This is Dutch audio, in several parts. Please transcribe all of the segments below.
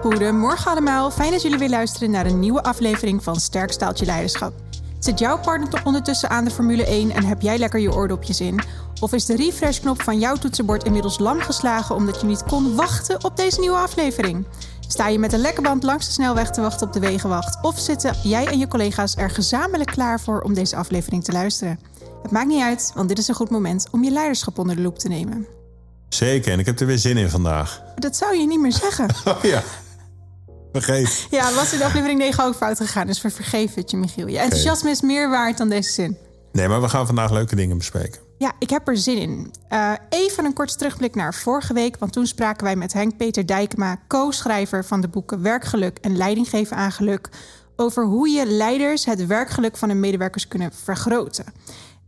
Goedemorgen allemaal. Fijn dat jullie weer luisteren naar een nieuwe aflevering van Sterk Staaltje Leiderschap. Zit jouw partner ondertussen aan de Formule 1 en heb jij lekker je oordopjes in? Of is de refresh-knop van jouw toetsenbord inmiddels lam geslagen omdat je niet kon wachten op deze nieuwe aflevering? Sta je met een lekke band langs de snelweg te wachten op de wegenwacht? Of zitten jij en je collega's er gezamenlijk klaar voor om deze aflevering te luisteren? Het maakt niet uit, want dit is een goed moment om je leiderschap onder de loep te nemen. Zeker, en ik heb er weer zin in vandaag. Dat zou je niet meer zeggen. Oh ja. Vergeef. Ja, was in de aflevering 9 ook fout gegaan, dus we vergeven het je, Michiel. Je enthousiasme is meer waard dan deze zin. Nee, maar we gaan vandaag leuke dingen bespreken. Ja, ik heb er zin in. Uh, even een korte terugblik naar vorige week, want toen spraken wij met Henk-Peter Dijkema, co-schrijver van de boeken Werkgeluk en Leidinggeven aan Geluk, over hoe je leiders het werkgeluk van hun medewerkers kunnen vergroten.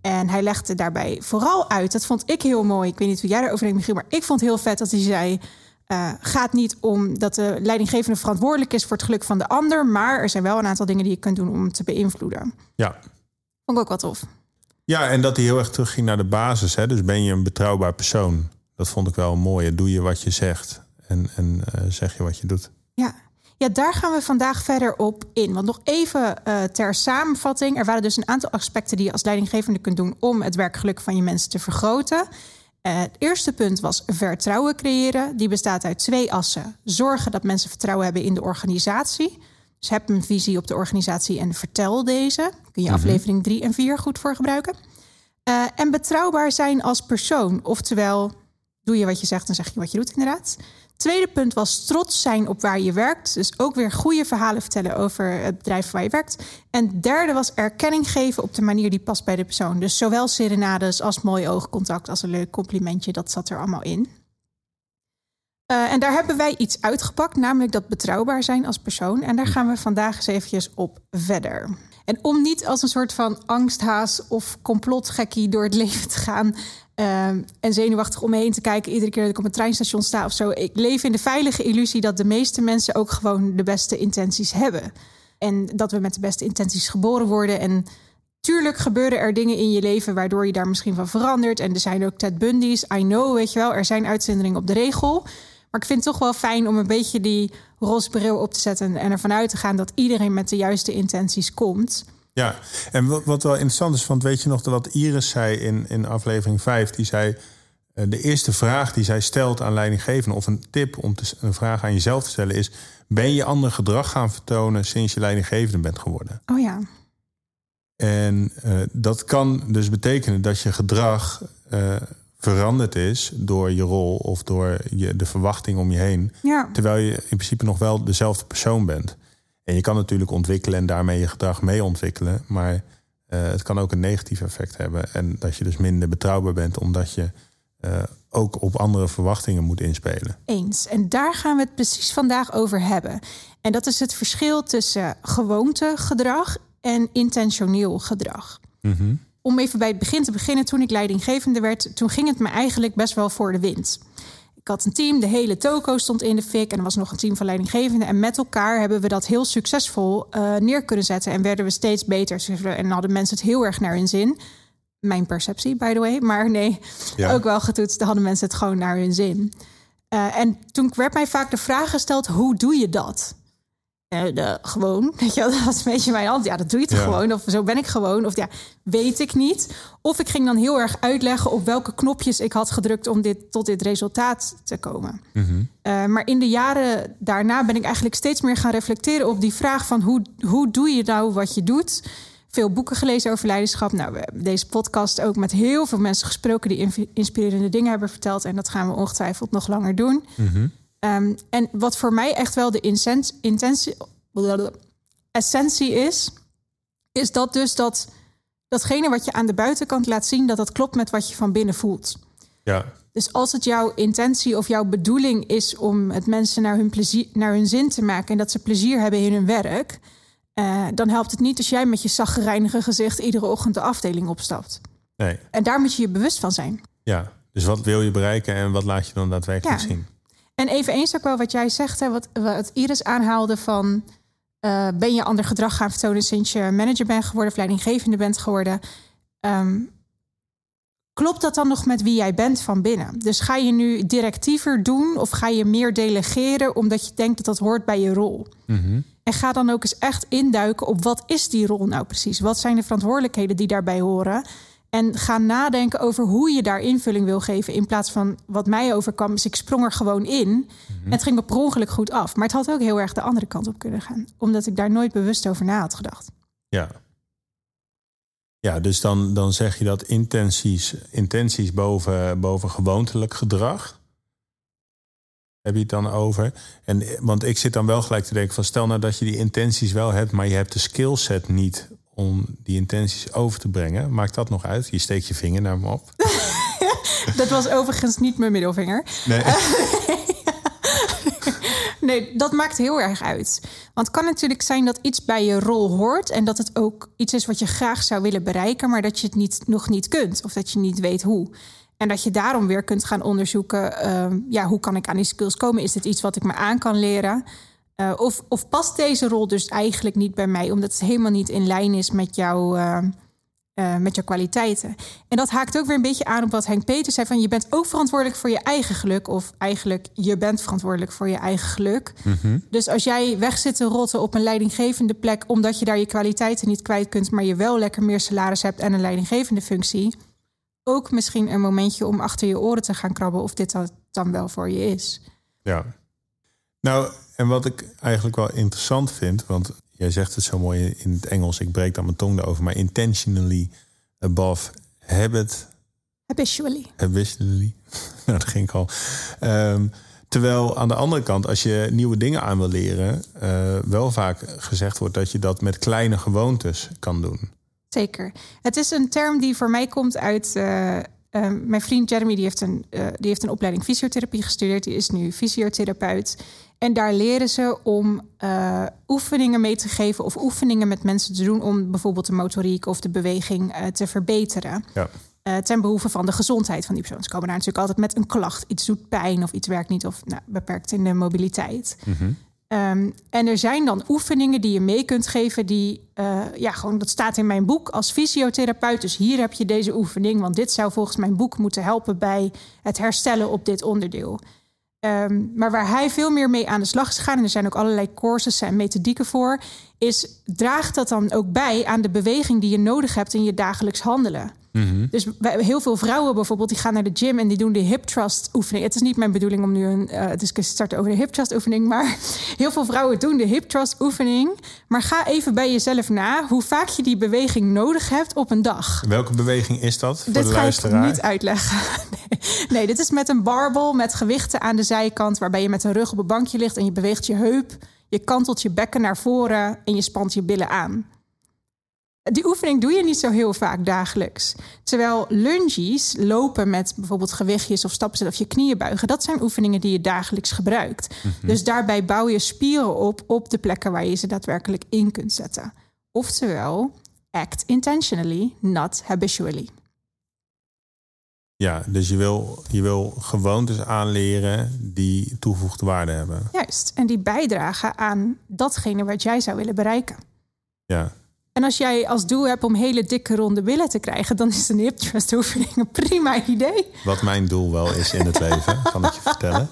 En hij legde daarbij vooral uit, dat vond ik heel mooi. Ik weet niet hoe jij daarover denkt, Michiel, maar ik vond heel vet dat hij zei... Uh, gaat niet om dat de leidinggevende verantwoordelijk is voor het geluk van de ander, maar er zijn wel een aantal dingen die je kunt doen om te beïnvloeden. Ja. Vond ik ook wel tof. Ja, en dat hij heel erg terugging naar de basis. Hè? Dus ben je een betrouwbaar persoon? Dat vond ik wel mooi. Doe je wat je zegt en, en uh, zeg je wat je doet. Ja. Ja, daar gaan we vandaag verder op in. Want nog even uh, ter samenvatting. Er waren dus een aantal aspecten die je als leidinggevende kunt doen om het werkgeluk van je mensen te vergroten. Uh, het eerste punt was vertrouwen creëren. Die bestaat uit twee assen. Zorgen dat mensen vertrouwen hebben in de organisatie. Dus heb een visie op de organisatie en vertel deze. Kun je aflevering 3 en 4 goed voor gebruiken. Uh, en betrouwbaar zijn als persoon. Oftewel, doe je wat je zegt en zeg je wat je doet, inderdaad. Tweede punt was trots zijn op waar je werkt. Dus ook weer goede verhalen vertellen over het bedrijf waar je werkt. En derde was erkenning geven op de manier die past bij de persoon. Dus zowel serenades als mooi oogcontact als een leuk complimentje. Dat zat er allemaal in. Uh, en daar hebben wij iets uitgepakt, namelijk dat betrouwbaar zijn als persoon. En daar gaan we vandaag eens eventjes op verder. En om niet als een soort van angsthaas of complotgekkie door het leven te gaan, uh, en zenuwachtig om me heen te kijken iedere keer dat ik op een treinstation sta of zo. Ik leef in de veilige illusie dat de meeste mensen ook gewoon de beste intenties hebben. En dat we met de beste intenties geboren worden. En tuurlijk gebeuren er dingen in je leven waardoor je daar misschien van verandert. En er zijn ook Ted Bundy's, I know, weet je wel. Er zijn uitzonderingen op de regel. Maar ik vind het toch wel fijn om een beetje die roze bril op te zetten en ervan uit te gaan dat iedereen met de juiste intenties komt. Ja, en wat, wat wel interessant is, want weet je nog wat Iris zei in, in aflevering 5? Die zei, uh, de eerste vraag die zij stelt aan leidinggevenden, of een tip om te, een vraag aan jezelf te stellen, is: Ben je ander gedrag gaan vertonen sinds je leidinggevende bent geworden? Oh ja. En uh, dat kan dus betekenen dat je gedrag uh, veranderd is door je rol of door je, de verwachting om je heen. Ja. Terwijl je in principe nog wel dezelfde persoon bent. En je kan natuurlijk ontwikkelen en daarmee je gedrag mee ontwikkelen. Maar uh, het kan ook een negatief effect hebben. En dat je dus minder betrouwbaar bent, omdat je uh, ook op andere verwachtingen moet inspelen. Eens. En daar gaan we het precies vandaag over hebben. En dat is het verschil tussen gewoontegedrag en intentioneel gedrag. Mm -hmm. Om even bij het begin te beginnen, toen ik leidinggevende werd, toen ging het me eigenlijk best wel voor de wind. Ik had een team, de hele toko stond in de fik en er was nog een team van leidinggevenden. En met elkaar hebben we dat heel succesvol uh, neer kunnen zetten en werden we steeds beter. En hadden mensen het heel erg naar hun zin. Mijn perceptie, by the way. Maar nee, ja. ook wel getoetst. hadden mensen het gewoon naar hun zin. Uh, en toen werd mij vaak de vraag gesteld: hoe doe je dat? Uh, de, gewoon, weet je dat was een beetje mijn hand. Ja, dat doe je toch ja. gewoon? Of zo ben ik gewoon? Of ja, weet ik niet. Of ik ging dan heel erg uitleggen op welke knopjes ik had gedrukt om dit tot dit resultaat te komen. Mm -hmm. uh, maar in de jaren daarna ben ik eigenlijk steeds meer gaan reflecteren op die vraag van hoe, hoe doe je nou wat je doet? Veel boeken gelezen over leiderschap. Nou, we hebben deze podcast ook met heel veel mensen gesproken die inspirerende dingen hebben verteld. En dat gaan we ongetwijfeld nog langer doen. Mm -hmm. Um, en wat voor mij echt wel de intentie, essentie is, is dat dus dat datgene wat je aan de buitenkant laat zien, dat dat klopt met wat je van binnen voelt. Ja. Dus als het jouw intentie of jouw bedoeling is om het mensen naar hun, plezier, naar hun zin te maken en dat ze plezier hebben in hun werk, uh, dan helpt het niet als jij met je zaggerijnige gezicht iedere ochtend de afdeling opstapt. Nee. En daar moet je je bewust van zijn. Ja, dus wat wil je bereiken en wat laat je dan daadwerkelijk Ja. zien? En even eens ook wel wat jij zegt, hè, wat, wat Iris aanhaalde van... Uh, ben je ander gedrag gaan vertonen sinds je manager bent geworden... of leidinggevende bent geworden? Um, klopt dat dan nog met wie jij bent van binnen? Dus ga je nu directiever doen of ga je meer delegeren omdat je denkt dat dat hoort bij je rol? En ga dan ook eens echt induiken op wat is die rol nou precies? Wat zijn de verantwoordelijkheden die daarbij horen? En ga nadenken over hoe je daar invulling wil geven. In plaats van wat mij overkwam, is ik sprong er gewoon in. En het ging me per ongeluk goed af. Maar het had ook heel erg de andere kant op kunnen gaan. Omdat ik daar nooit bewust over na had gedacht. Ja. Ja, dus dan, dan zeg je dat intenties, intenties boven, boven gewoontelijk gedrag. Heb je het dan over? En, want ik zit dan wel gelijk te denken van stel nou dat je die intenties wel hebt, maar je hebt de skillset niet om die intenties over te brengen. Maakt dat nog uit? Je steekt je vinger naar me op. dat was overigens niet mijn middelvinger. Nee. nee, dat maakt heel erg uit. Want het kan natuurlijk zijn dat iets bij je rol hoort en dat het ook iets is wat je graag zou willen bereiken, maar dat je het niet, nog niet kunt of dat je niet weet hoe. En dat je daarom weer kunt gaan onderzoeken, uh, ja, hoe kan ik aan die skills komen? Is dit iets wat ik me aan kan leren? Uh, of, of past deze rol dus eigenlijk niet bij mij, omdat het helemaal niet in lijn is met, jou, uh, uh, met jouw kwaliteiten? En dat haakt ook weer een beetje aan op wat Henk Peters zei: van je bent ook verantwoordelijk voor je eigen geluk, of eigenlijk je bent verantwoordelijk voor je eigen geluk. Mm -hmm. Dus als jij weg zit te rotten op een leidinggevende plek, omdat je daar je kwaliteiten niet kwijt kunt, maar je wel lekker meer salaris hebt en een leidinggevende functie, ook misschien een momentje om achter je oren te gaan krabben of dit dan wel voor je is. Ja. Nou, en wat ik eigenlijk wel interessant vind, want jij zegt het zo mooi in het Engels, ik breek dan mijn tong erover, maar intentionally above habit. Habitually. Habitually. nou, dat ging ik al. Um, terwijl aan de andere kant, als je nieuwe dingen aan wil leren, uh, wel vaak gezegd wordt dat je dat met kleine gewoontes kan doen. Zeker. Het is een term die voor mij komt uit. Uh, uh, mijn vriend Jeremy die heeft, een, uh, die heeft een opleiding fysiotherapie gestudeerd. Die is nu fysiotherapeut. En daar leren ze om oefeningen mee te geven of oefeningen met mensen te doen om bijvoorbeeld de motoriek of de beweging te verbeteren. Ja. ten behoeve van de gezondheid van die persoon. Ze komen daar natuurlijk altijd met een klacht. Iets doet pijn of iets werkt niet of nou, beperkt in de mobiliteit. Mm -hmm. Um, en er zijn dan oefeningen die je mee kunt geven, die, uh, ja, gewoon, dat staat in mijn boek als fysiotherapeut. Dus hier heb je deze oefening, want dit zou volgens mijn boek moeten helpen bij het herstellen op dit onderdeel. Um, maar waar hij veel meer mee aan de slag is gegaan, en er zijn ook allerlei courses en methodieken voor, is draagt dat dan ook bij aan de beweging die je nodig hebt in je dagelijks handelen. Mm-hmm. Dus wij, heel veel vrouwen bijvoorbeeld, die gaan naar de gym en die doen de hip thrust oefening. Het is niet mijn bedoeling om nu een uh, discussie te starten over de hip thrust oefening, maar heel veel vrouwen doen de hip thrust oefening. Maar ga even bij jezelf na hoe vaak je die beweging nodig hebt op een dag. Welke beweging is dat? Voor dit de ga luisteraar? ik niet uitleggen. Nee. nee, dit is met een barbel met gewichten aan de zijkant, waarbij je met een rug op een bankje ligt en je beweegt je heup. Je kantelt je bekken naar voren en je spant je billen aan. Die oefening doe je niet zo heel vaak dagelijks. Terwijl lunges, lopen met bijvoorbeeld gewichtjes of stappen zetten of je knieën buigen, dat zijn oefeningen die je dagelijks gebruikt. Mm-hmm. Dus daarbij bouw je spieren op op de plekken waar je ze daadwerkelijk in kunt zetten. Oftewel, act intentionally, not habitually. Ja, dus je wil, je wil gewoontes aanleren die toegevoegde waarde hebben. Juist, en die bijdragen aan datgene wat jij zou willen bereiken. Ja, en als jij als doel hebt om hele dikke ronde billen te krijgen, dan is een hip thrust oefening een prima idee. Wat mijn doel wel is in het leven, kan ik je vertellen.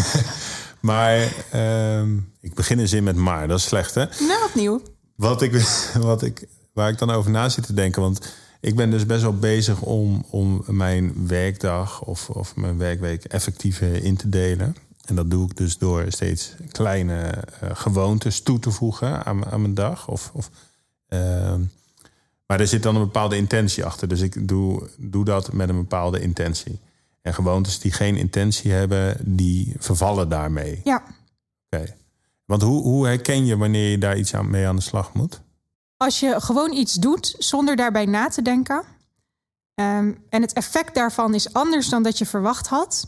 maar um, ik begin een zin met maar, dat is slecht hè? Nou, opnieuw. Wat ik, wat ik, waar ik dan over na zit te denken, want ik ben dus best wel bezig om, om mijn werkdag of, of mijn werkweek effectiever in te delen. En dat doe ik dus door steeds kleine uh, gewoontes toe te voegen aan, aan mijn dag. Of, of, uh, maar er zit dan een bepaalde intentie achter. Dus ik doe, doe dat met een bepaalde intentie. En gewoontes die geen intentie hebben, die vervallen daarmee. Ja. Oké. Okay. Want hoe, hoe herken je wanneer je daar iets aan, mee aan de slag moet? Als je gewoon iets doet zonder daarbij na te denken. Um, en het effect daarvan is anders dan dat je verwacht had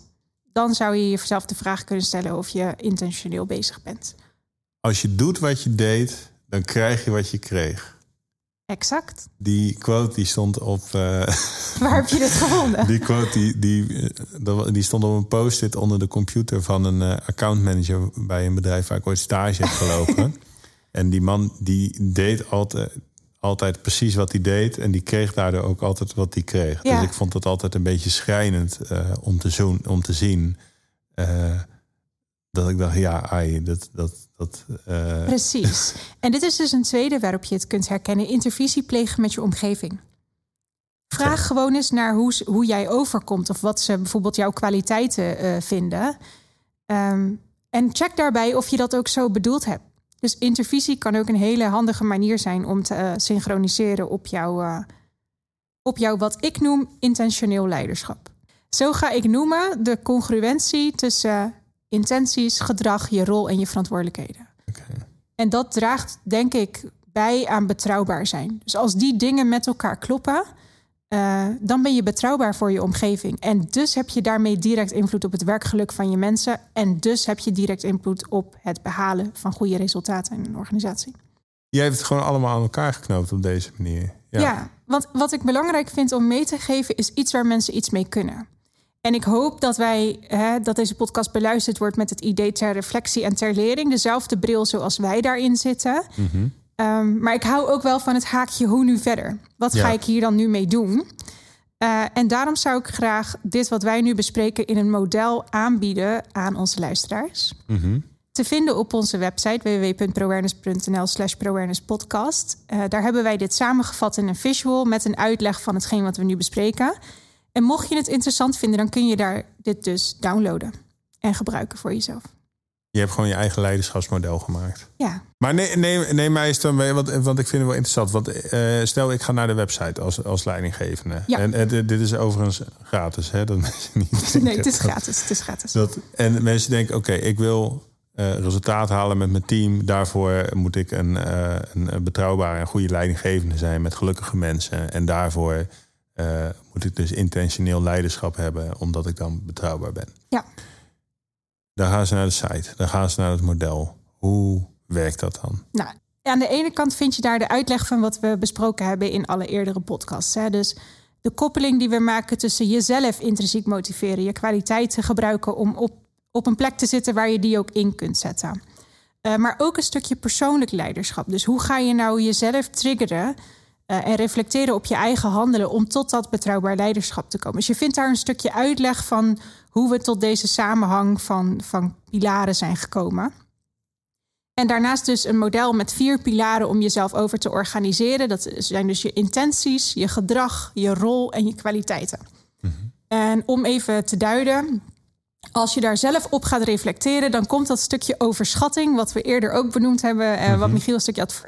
dan zou je jezelf de vraag kunnen stellen of je intentioneel bezig bent. Als je doet wat je deed, dan krijg je wat je kreeg. Exact. Die quote die stond op. Uh, Waar heb je dit gevonden? Die quote die, die, die stond op een post-it onder de computer van een uh, accountmanager bij een bedrijf waar ik ooit stage heb gelopen. en die man die deed altijd, altijd precies wat hij deed. En die kreeg daardoor ook altijd wat hij kreeg. Ja. Dus ik vond het altijd een beetje schrijnend eh, om, te zoen, om te zien. eh, dat ik dacht, ja, ai, dat. dat, dat eh, Precies. En dit is dus een tweede waarop je het kunt herkennen. Intervisie plegen met je omgeving. Vraag gewoon eens naar hoe, hoe jij overkomt of wat ze bijvoorbeeld jouw kwaliteiten vinden. Ehm, en check daarbij of je dat ook zo bedoeld hebt. Dus intervisie kan ook een hele handige manier zijn om te eh, synchroniseren op jouw, eh, op jouw, wat ik noem, intentioneel leiderschap. Zo ga ik noemen de congruentie tussen intenties, gedrag, je rol en je verantwoordelijkheden. En dat draagt, denk ik, bij aan betrouwbaar zijn. Dus als die dingen met elkaar kloppen, eh, dan ben je betrouwbaar voor je omgeving. En dus heb je daarmee direct invloed op het werkgeluk van je mensen. En dus heb je direct invloed op het behalen van goede resultaten in een organisatie. Jij hebt het gewoon allemaal aan elkaar geknoopt op deze manier. Ja. want wat ik belangrijk vind om mee te geven, is iets waar mensen iets mee kunnen. En ik hoop dat wij, hè, dat deze podcast beluisterd wordt met het idee ter reflectie en ter lering. Dezelfde bril zoals wij daarin zitten. Mhm. Um, maar ik hou ook wel van het haakje hoe nu verder. Wat Ja. ga ik hier dan nu mee doen? Uh, en daarom zou ik graag dit wat wij nu bespreken in een model aanbieden aan onze luisteraars. Mhm. Te vinden op onze website www.proawareness.nl slash proawarennesspodcast. Uh, daar hebben wij dit samengevat in een visual met een uitleg van hetgeen wat we nu bespreken. En mocht je het interessant vinden, dan kun je daar dit dus downloaden en gebruiken voor jezelf. Je hebt gewoon je eigen leiderschapsmodel gemaakt. Ja. Maar neem, neem, neem mij eens dan mee, want, want ik vind het wel interessant. Want uh, stel, ik ga naar de website als, als leidinggevende. Ja. En, en dit is overigens gratis, hè? Dat mensen niet denken, Nee, het is gratis. Het is gratis. Dat, en mensen denken, oké, okay, ik wil uh, resultaat halen met mijn team. Daarvoor moet ik een, uh, een betrouwbare en goede leidinggevende zijn met gelukkige mensen. En daarvoor moet ik dus intentioneel leiderschap hebben, omdat ik dan betrouwbaar ben. Ja. Dan gaan ze naar de site, dan gaan ze naar het model. Hoe werkt dat dan? Nou, aan de ene kant vind je daar de uitleg van wat we besproken hebben in alle eerdere podcasts. Hè? Dus de koppeling die we maken tussen jezelf intrinsiek motiveren, je kwaliteiten gebruiken om op, op een plek te zitten waar je die ook in kunt zetten. Uh, maar ook een stukje persoonlijk leiderschap. Dus hoe ga je nou jezelf triggeren uh, en reflecteren op je eigen handelen om tot dat betrouwbaar leiderschap te komen? Dus je vindt daar een stukje uitleg van hoe we tot deze samenhang van, van pilaren zijn gekomen. En daarnaast dus een model met vier pilaren om jezelf over te organiseren. Dat zijn dus je intenties, je gedrag, je rol en je kwaliteiten. Mm-hmm. En om even te duiden, als je daar zelf op gaat reflecteren, dan komt dat stukje overschatting, wat we eerder ook benoemd hebben, en wat Michiel een stukje had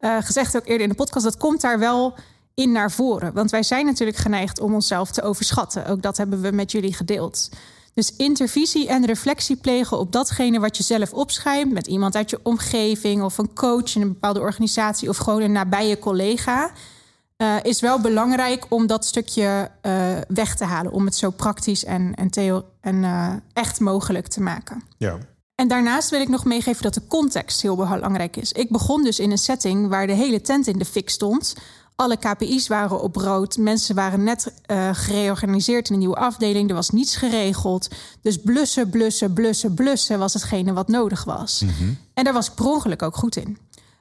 uh, gezegd ook eerder in de podcast, dat komt daar wel in naar voren. Want wij zijn natuurlijk geneigd om onszelf te overschatten. Ook dat hebben we met jullie gedeeld. Dus intervisie en reflectie plegen op datgene wat je zelf opschrijft met iemand uit je omgeving of een coach in een bepaalde organisatie of gewoon een nabije collega. Uh, is wel belangrijk om dat stukje uh, weg te halen. Om het zo praktisch en, en, theo- en uh, echt mogelijk te maken. Ja. En daarnaast wil ik nog meegeven dat de context heel belangrijk is. Ik begon dus in een setting waar de hele tent in de fik stond. Alle KPI's waren op rood. Mensen waren net uh, gereorganiseerd in een nieuwe afdeling. Er was niets geregeld. Dus blussen, blussen, blussen, blussen was hetgene wat nodig was. Mm-hmm. En daar was ik per ongeluk ook goed in.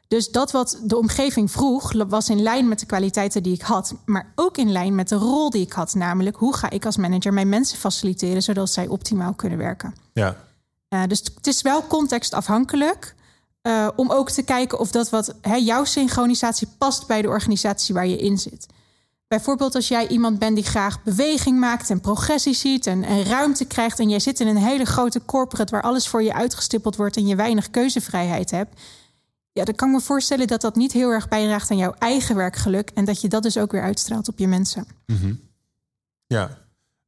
Dus dat wat de omgeving vroeg, was in lijn met de kwaliteiten die ik had. Maar ook in lijn met de rol die ik had. Namelijk, hoe ga ik als manager mijn mensen faciliteren... zodat zij optimaal kunnen werken. Ja. Uh, dus het is wel contextafhankelijk. Uh, om ook te kijken of dat wat hè, jouw synchronisatie past bij de organisatie waar je in zit. Bijvoorbeeld als jij iemand bent die graag beweging maakt en progressie ziet en, ruimte krijgt. En jij zit in een hele grote corporate waar alles voor je uitgestippeld wordt en je weinig keuzevrijheid hebt. Ja, dan kan ik me voorstellen dat dat niet heel erg bijdraagt aan jouw eigen werkgeluk. En dat je dat dus ook weer uitstraalt op je mensen. Mm-hmm. Ja,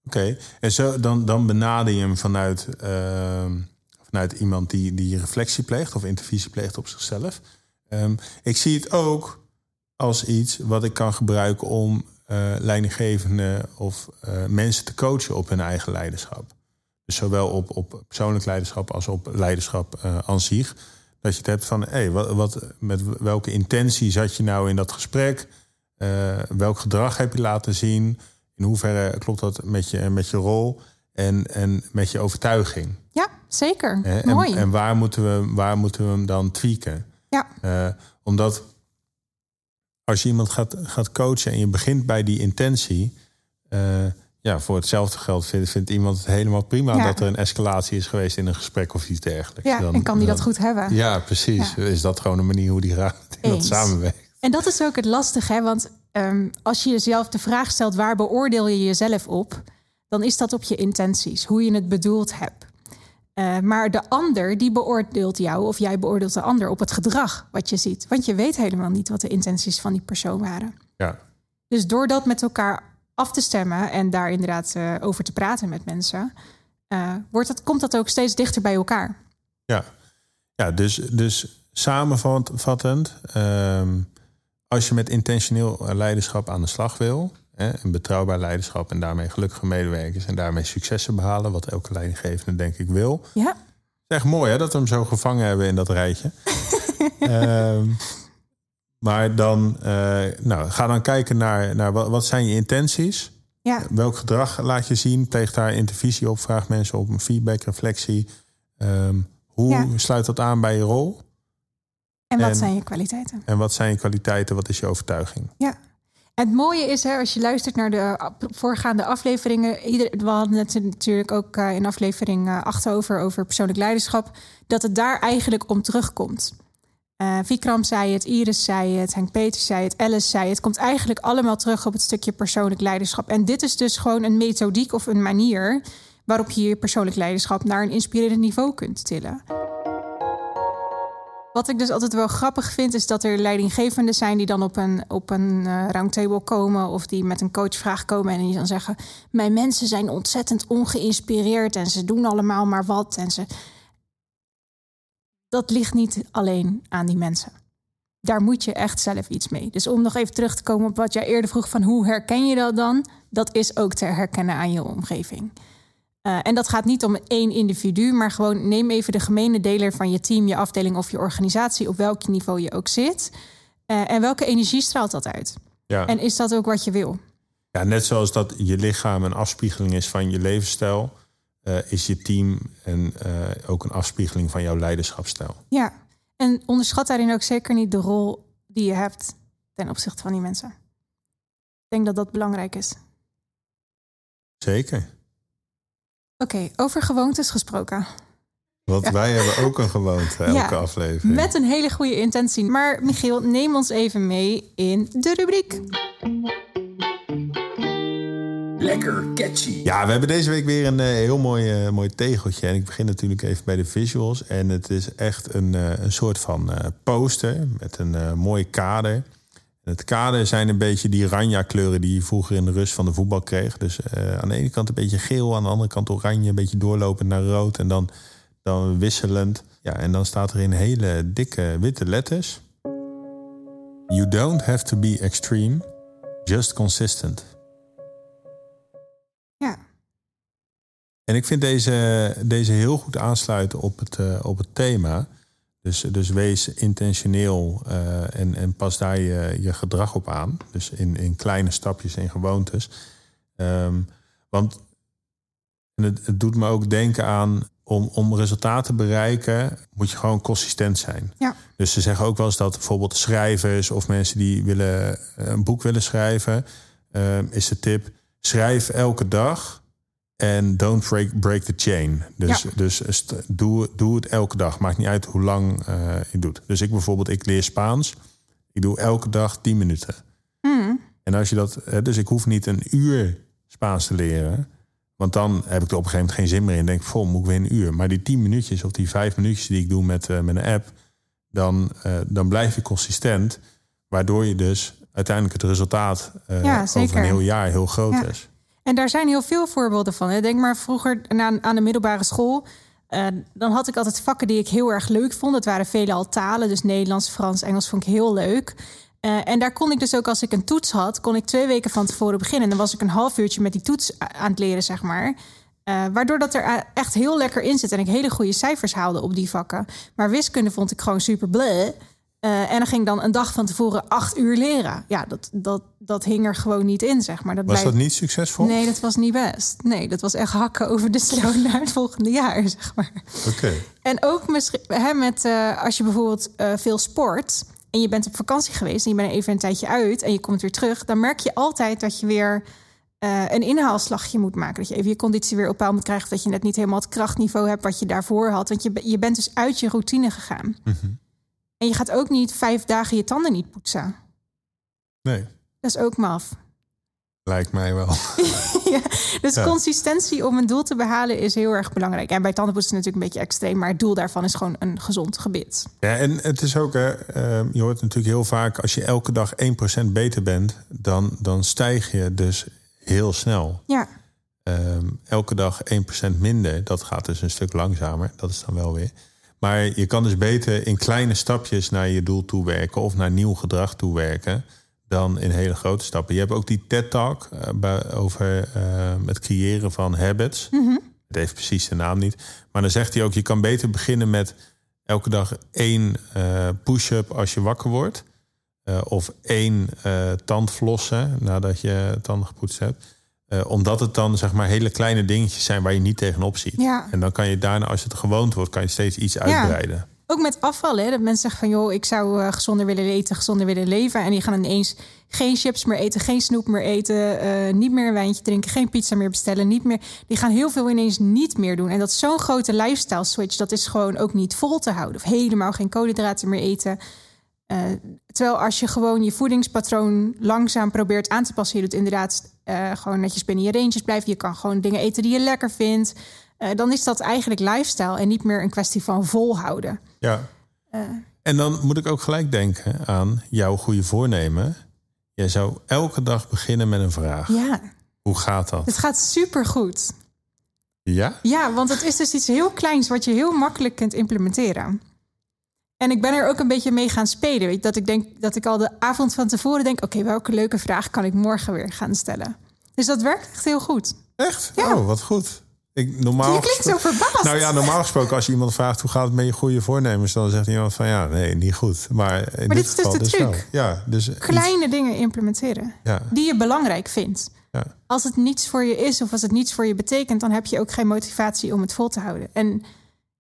oké. En zo, dan, dan benader je hem vanuit. Uh vanuit iemand die, die reflectie pleegt of intervisie pleegt op zichzelf. Um, ik zie het ook als iets wat ik kan gebruiken om uh, leidinggevenden of uh, mensen te coachen op hun eigen leiderschap. Dus zowel op, op persoonlijk leiderschap als op leiderschap uh, aan zich. Dat je het hebt van, hé, hey, wat, wat, met welke intentie zat je nou in dat gesprek? welk gedrag heb je laten zien? In hoeverre klopt dat met je, met je rol? En, en met je overtuiging. Ja, zeker. En, Mooi. En waar moeten, we, waar moeten we hem dan tweaken? Ja. Uh, omdat als je iemand gaat, gaat coachen en je begint bij die intentie. eh, ja, voor hetzelfde geld vindt, vindt iemand het helemaal prima Ja. dat er een escalatie is geweest in een gesprek of iets dergelijks. Ja, Dan- en kan die dat goed hebben? Ja, precies. Is dat gewoon een manier hoe die iemand Eens. samenwerkt? En dat is ook het lastige, hè? want ehm, als je jezelf de vraag stelt waar beoordeel je jezelf op, dan is dat op je intenties, hoe je het bedoeld hebt. Eh, maar de ander die beoordeelt jou of jij beoordeelt de ander op het gedrag wat je ziet, want je weet helemaal niet wat de intenties van die persoon waren. Ja, Dus door dat met elkaar af te stemmen en daar inderdaad eh, over te praten met mensen, eh, wordt dat, komt dat ook steeds dichter bij elkaar. ja. ja dus, dus samenvattend, ehm, als je met intentioneel leiderschap aan de slag wil, een betrouwbaar leiderschap en daarmee gelukkige medewerkers en daarmee successen behalen, wat elke leidinggevende denk ik wil. Ja, Het is echt mooi hè, dat we hem zo gevangen hebben in dat rijtje. Ehm, maar dan, eh, nou, ga dan kijken naar, naar wat, wat zijn je intenties? ja. Welk gedrag laat je zien? Pleeg daar intervisie op, vraag mensen op een feedback, reflectie. Ehm, hoe Ja. sluit dat aan bij je rol? En wat En- zijn je kwaliteiten? En wat zijn je kwaliteiten? Wat is je overtuiging? Ja. Het mooie is, hè, als je luistert naar de ap- voorgaande afleveringen. Ieder, we hadden het natuurlijk ook eh, in aflevering eh, 8 over, over persoonlijk leiderschap. Dat het daar eigenlijk om terugkomt. Eh Vikram zei het, Iris zei het, Henk Peters zei het, Alice zei het. Het komt eigenlijk allemaal terug op het stukje persoonlijk leiderschap. En dit is dus gewoon een methodiek of een manier waarop je je persoonlijk leiderschap naar een inspirerend niveau kunt tillen. Wat ik dus altijd wel grappig vind, is dat er leidinggevenden zijn die dan op een, op een eh, roundtable komen of die met een coachvraag komen en die dan zeggen: Mijn mensen zijn ontzettend ongeïnspireerd en ze doen allemaal maar wat. En ze... Dat ligt niet alleen aan die mensen. Daar moet je echt zelf iets mee. Dus om nog even terug te komen op wat jij eerder vroeg: van hoe herken je dat dan? Dat is ook te herkennen aan je omgeving. Uh, en dat gaat niet om één individu, maar gewoon neem even de gemene deler van je team, je afdeling of je organisatie, op welk niveau je ook zit. Uh, en welke energie straalt dat uit? Ja. En is dat ook wat je wil? Ja, net zoals dat je lichaam een afspiegeling is van je levensstijl, uh, is je team en ook een afspiegeling van jouw leiderschapsstijl. Ja, en onderschat daarin ook zeker niet de rol die je hebt ten opzichte van die mensen. Ik denk dat dat belangrijk is. Zeker. Oké, okay, over gewoontes gesproken. Want ja. wij hebben ook een gewoonte elke ja, aflevering. Met een hele goede intentie. Maar Michiel, neem ons even mee in de rubriek. Lekker catchy. Ja, we hebben deze week weer een uh, heel mooi, uh, mooi tegeltje. En ik begin natuurlijk even bij de visuals. En het is echt een, uh, een soort van poster met een mooi kader. Het kader zijn een beetje die ranja kleuren die je vroeger in de rust van de voetbal kreeg. Dus uh, aan de ene kant een beetje geel, aan de andere kant oranje, een beetje doorlopend naar rood en dan, dan wisselend. Ja, en dan staat er in hele dikke witte letters. You don't have to be extreme, just consistent. Ja. En ik vind deze, deze heel goed aansluiten op het, uh, op het thema. Dus, dus wees intentioneel uh, en, en pas daar je, je gedrag op aan. Dus in, in kleine stapjes en gewoontes. Um, want het, het doet me ook denken aan... Om, om resultaten te bereiken, moet je gewoon consistent zijn. Ja. Dus ze zeggen ook wel eens dat bijvoorbeeld schrijvers... of mensen die willen, een boek willen schrijven... Uh, is de tip, schrijf elke dag... En don't break, break the chain. Dus, ja. dus doe, doe het elke dag. Maakt niet uit hoe lang uh, je doet. Dus ik bijvoorbeeld, ik leer Spaans. Ik doe elke dag 10 minuten. Mm. En als je dat, dus ik hoef niet een uur Spaans te leren. Want dan heb ik er op een gegeven moment geen zin meer in. Denk, vol, moet ik weer een uur. Maar die 10 minuutjes of die 5 minuutjes die ik doe met, uh, met een app. Dan, uh, dan blijf je consistent. Waardoor je dus uiteindelijk het resultaat ja, over een heel jaar heel groot ja. is. En daar zijn heel veel voorbeelden van. Denk maar vroeger aan, de middelbare school. Uh, dan had ik altijd vakken die ik heel erg leuk vond. Dat waren veelal talen. Dus Nederlands, Frans, Engels vond ik heel leuk. Uh, en daar kon ik dus ook als ik een toets had... kon ik twee weken van tevoren beginnen. En dan was ik een half uurtje met die toets aan het leren, zeg maar. Uh, waardoor dat er echt heel lekker in zit. En ik hele goede cijfers haalde op die vakken. Maar wiskunde vond ik gewoon super bleh. Uh, en dan ging dan een dag van tevoren acht uur leren. Ja, dat, dat, dat hing er gewoon niet in, zeg maar. Dat was blijft... dat niet succesvol? Nee, dat was niet best. Nee, dat was echt hakken over de sloot naar het volgende jaar, zeg maar. Oké. Okay. En ook misschien, hè, met, uh, als je bijvoorbeeld uh, veel sport... en je bent op vakantie geweest en je bent even een tijdje uit en je komt weer terug, dan merk je altijd dat je weer eh, een inhaalslagje moet maken. Dat je even je conditie weer op peil moet krijgen. Of dat je net niet helemaal het krachtniveau hebt wat je daarvoor had. Want je, je bent dus uit je routine gegaan. En je gaat ook niet vijf dagen je tanden niet poetsen. Nee, Dat is ook maf. lijkt mij wel. ja, dus Ja. consistentie om een doel te behalen is heel erg belangrijk. En bij tandenpoetsen is het natuurlijk een beetje extreem. Maar het doel daarvan is gewoon een gezond gebit. Ja, en het is ook, hè, eh, je hoort natuurlijk heel vaak, als je elke dag 1% beter bent, dan, dan stijg je dus heel snel. Ja, Ehm, elke dag 1% minder, dat gaat dus een stuk langzamer. Dat is dan wel weer. Maar je kan dus beter in kleine stapjes naar je doel toewerken of naar nieuw gedrag toewerken dan in hele grote stappen. Je hebt ook die TED-talk eh, over eh, het creëren van habits. Het heeft precies de naam niet. Maar dan zegt hij ook, je kan beter beginnen met elke dag één eh, push-up als je wakker wordt. Of één eh tand flossen nadat je tanden gepoetst hebt. Eh, omdat het dan zeg maar hele kleine dingetjes zijn waar je niet tegenop ziet. Ja. En dan kan je daarna, als het gewoond wordt, kan je steeds iets uitbreiden. ook met afvallen. Hè, dat mensen zeggen van, joh, ik zou eh, gezonder willen eten, gezonder willen leven. En die gaan ineens geen chips meer eten, geen snoep meer eten, eh, niet meer een wijntje drinken, geen pizza meer bestellen, niet meer. Die gaan heel veel ineens niet meer doen. En dat zo'n grote lifestyle switch. Dat is gewoon ook niet vol te houden. Of helemaal geen koolhydraten meer eten. Eh, terwijl als je gewoon je voedingspatroon langzaam probeert aan te passen, je doet inderdaad eh, gewoon netjes binnen je ranges blijven. Je kan gewoon dingen eten die je lekker vindt. Eh, dan is dat eigenlijk lifestyle en niet meer een kwestie van volhouden. Ja. En dan moet ik ook gelijk denken aan jouw goede voornemen. Jij zou elke dag beginnen met een vraag. Ja, Hoe gaat dat? het gaat supergoed. Ja? Ja, want het is dus iets heel kleins wat je heel makkelijk kunt implementeren. En ik ben er ook een beetje mee gaan spelen. Weet je, dat ik denk dat ik al de avond van tevoren denk: oké, welke leuke vraag kan ik morgen weer gaan stellen? Dus dat werkt echt heel goed. Echt? Ja. Oh, wat goed. Ik, normaal Je klinkt zo verbaasd. Nou ja, normaal gesproken als je iemand vraagt hoe gaat het met je goede voornemens, dan zegt iemand van ja, nee, niet goed. Maar, in Maar dit dit is dus de dus wel. truc. Ja, dus iets- Kleine dingen implementeren ja, die je belangrijk vindt. ja. Als het niets voor je is of als het niets voor je betekent, dan heb je ook geen motivatie om het vol te houden. En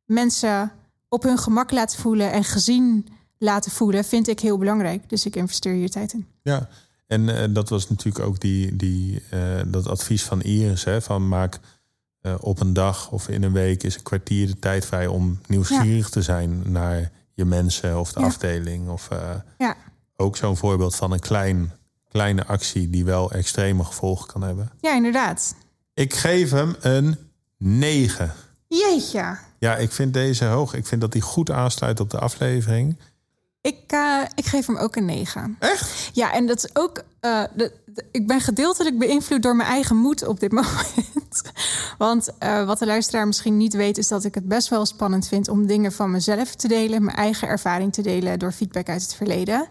mensen op hun gemak laten voelen en gezien laten voelen, vind ik heel belangrijk. Dus ik investeer hier tijd in. Ja, en eh, dat was natuurlijk ook die, die, eh, dat advies van Iris. Hè, van maak eh, op een dag of in een week is een kwartier de tijd vrij om nieuwsgierig te zijn naar je mensen of de Ja. afdeling. Of Ja, ook zo'n voorbeeld van een klein, kleine actie die wel extreme gevolgen kan hebben. ja inderdaad. Ik geef hem een 9. Jeetje. Ja, ik vind deze hoog. Ik vind dat hij goed aansluit op de aflevering. Ik, eh, ik geef hem ook een 9. Echt? Ja, en dat is ook. eh, de, de- ik ben gedeeltelijk beïnvloed door mijn eigen moed op dit moment. Want eh, wat de luisteraar misschien niet weet, is dat ik het best wel spannend vind om dingen van mezelf te delen, mijn eigen ervaring te delen door feedback uit het verleden.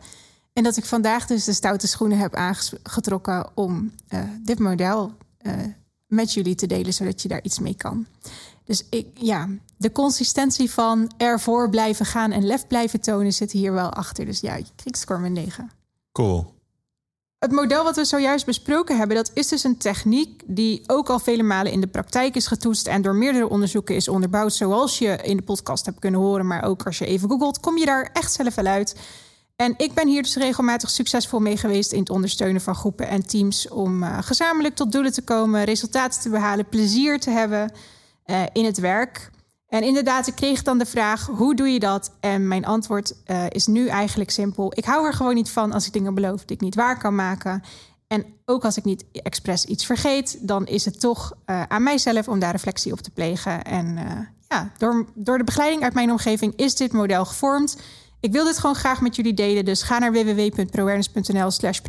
En dat ik vandaag dus de stoute schoenen heb aangetrokken om dit model met jullie te delen, zodat je daar iets mee kan. Dus ik, ja, de consistentie van ervoor blijven gaan en lef blijven tonen zit hier wel achter. Dus ja, ik score mijn 9. Cool. Het model wat we zojuist besproken hebben, dat is dus een techniek die ook al vele malen in de praktijk is getoetst en door meerdere onderzoeken is onderbouwd, zoals je in de podcast hebt kunnen horen, maar ook als je even googelt, kom je daar echt zelf wel uit. En ik ben hier dus regelmatig succesvol mee geweest in het ondersteunen van groepen en teams om eh, gezamenlijk tot doelen te komen, resultaten te behalen, plezier te hebben eh, in het werk. En inderdaad, ik kreeg dan de vraag: hoe doe je dat? En mijn antwoord eh, is nu eigenlijk simpel. Ik hou er gewoon niet van als ik dingen beloof die ik niet waar kan maken. En ook als ik niet expres iets vergeet, dan is het toch eh, aan mijzelf om daar reflectie op te plegen. En ja, door, door de begeleiding uit mijn omgeving is dit model gevormd. Ik wil dit gewoon graag met jullie delen. Dus ga naar www.proawareness.nl slash.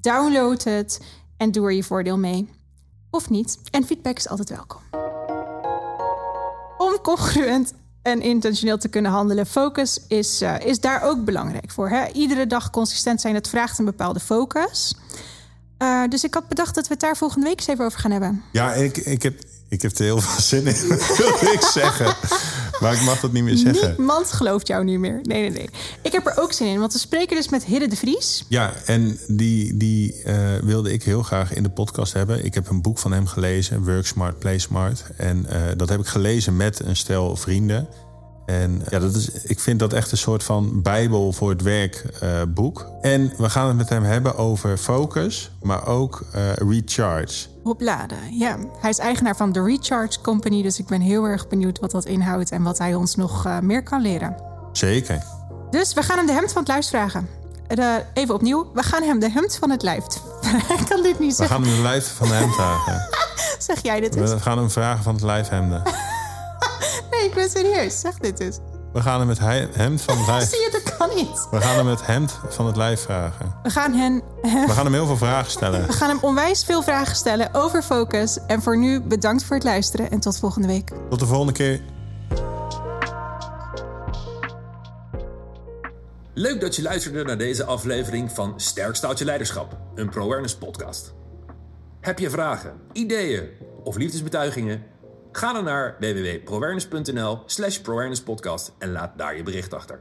Download het en doe er je voordeel mee. Of niet. En feedback is altijd welkom. Om congruent en intentioneel te kunnen handelen, focus is, eh, is daar ook belangrijk voor. Hè? Iedere dag consistent zijn, dat vraagt een bepaalde focus. Eh, dus ik had bedacht dat we het daar volgende week eens even over gaan hebben. Ja, ik, ik, heb, ik heb er heel veel zin in, wil ik zeggen. Maar ik mag dat niet meer zeggen. Niemand gelooft jou nu meer. Nee, nee, nee. Ik heb er ook zin in, want we spreken dus met Hidde de Vries. Ja, en die, die eh, wilde ik heel graag in de podcast hebben. Ik heb een boek van hem gelezen, Work Smart, Play Smart. En eh, dat heb ik gelezen met een stel vrienden. En ja, dat is, ik vind dat echt een soort van bijbel voor het werkboek. en we gaan het met hem hebben over focus, maar ook recharge. Opladen, ja. Hij is eigenaar van de Recharge Company, dus ik ben heel erg benieuwd wat dat inhoudt en wat hij ons nog uh, meer kan leren. Zeker. Dus we gaan hem de hemd van het lijf vragen. Uh, even opnieuw, we gaan hem de hemd van het lijf. ik kan dit niet zeggen. We gaan hem de lijf van de hemd vragen. zeg jij dit eens? We gaan hem vragen van het lijfhemden. nee, ik ben serieus. Zeg dit eens. We gaan hem het hemd van het lijf... Zie je, dat kan niet. We gaan hem het hemd van het lijf vragen. We gaan, hen, we gaan hem heel veel vragen stellen. We gaan hem onwijs veel vragen stellen over focus. En voor nu bedankt voor het luisteren en tot volgende week. Tot de volgende keer. Leuk dat je luisterde naar deze aflevering van Sterk Staat Je Leiderschap, een ProAwareness podcast. Heb je vragen, ideeën of liefdesbetuigingen? Ga dan naar www.proawareness.nl slash podcast en laat daar je bericht achter.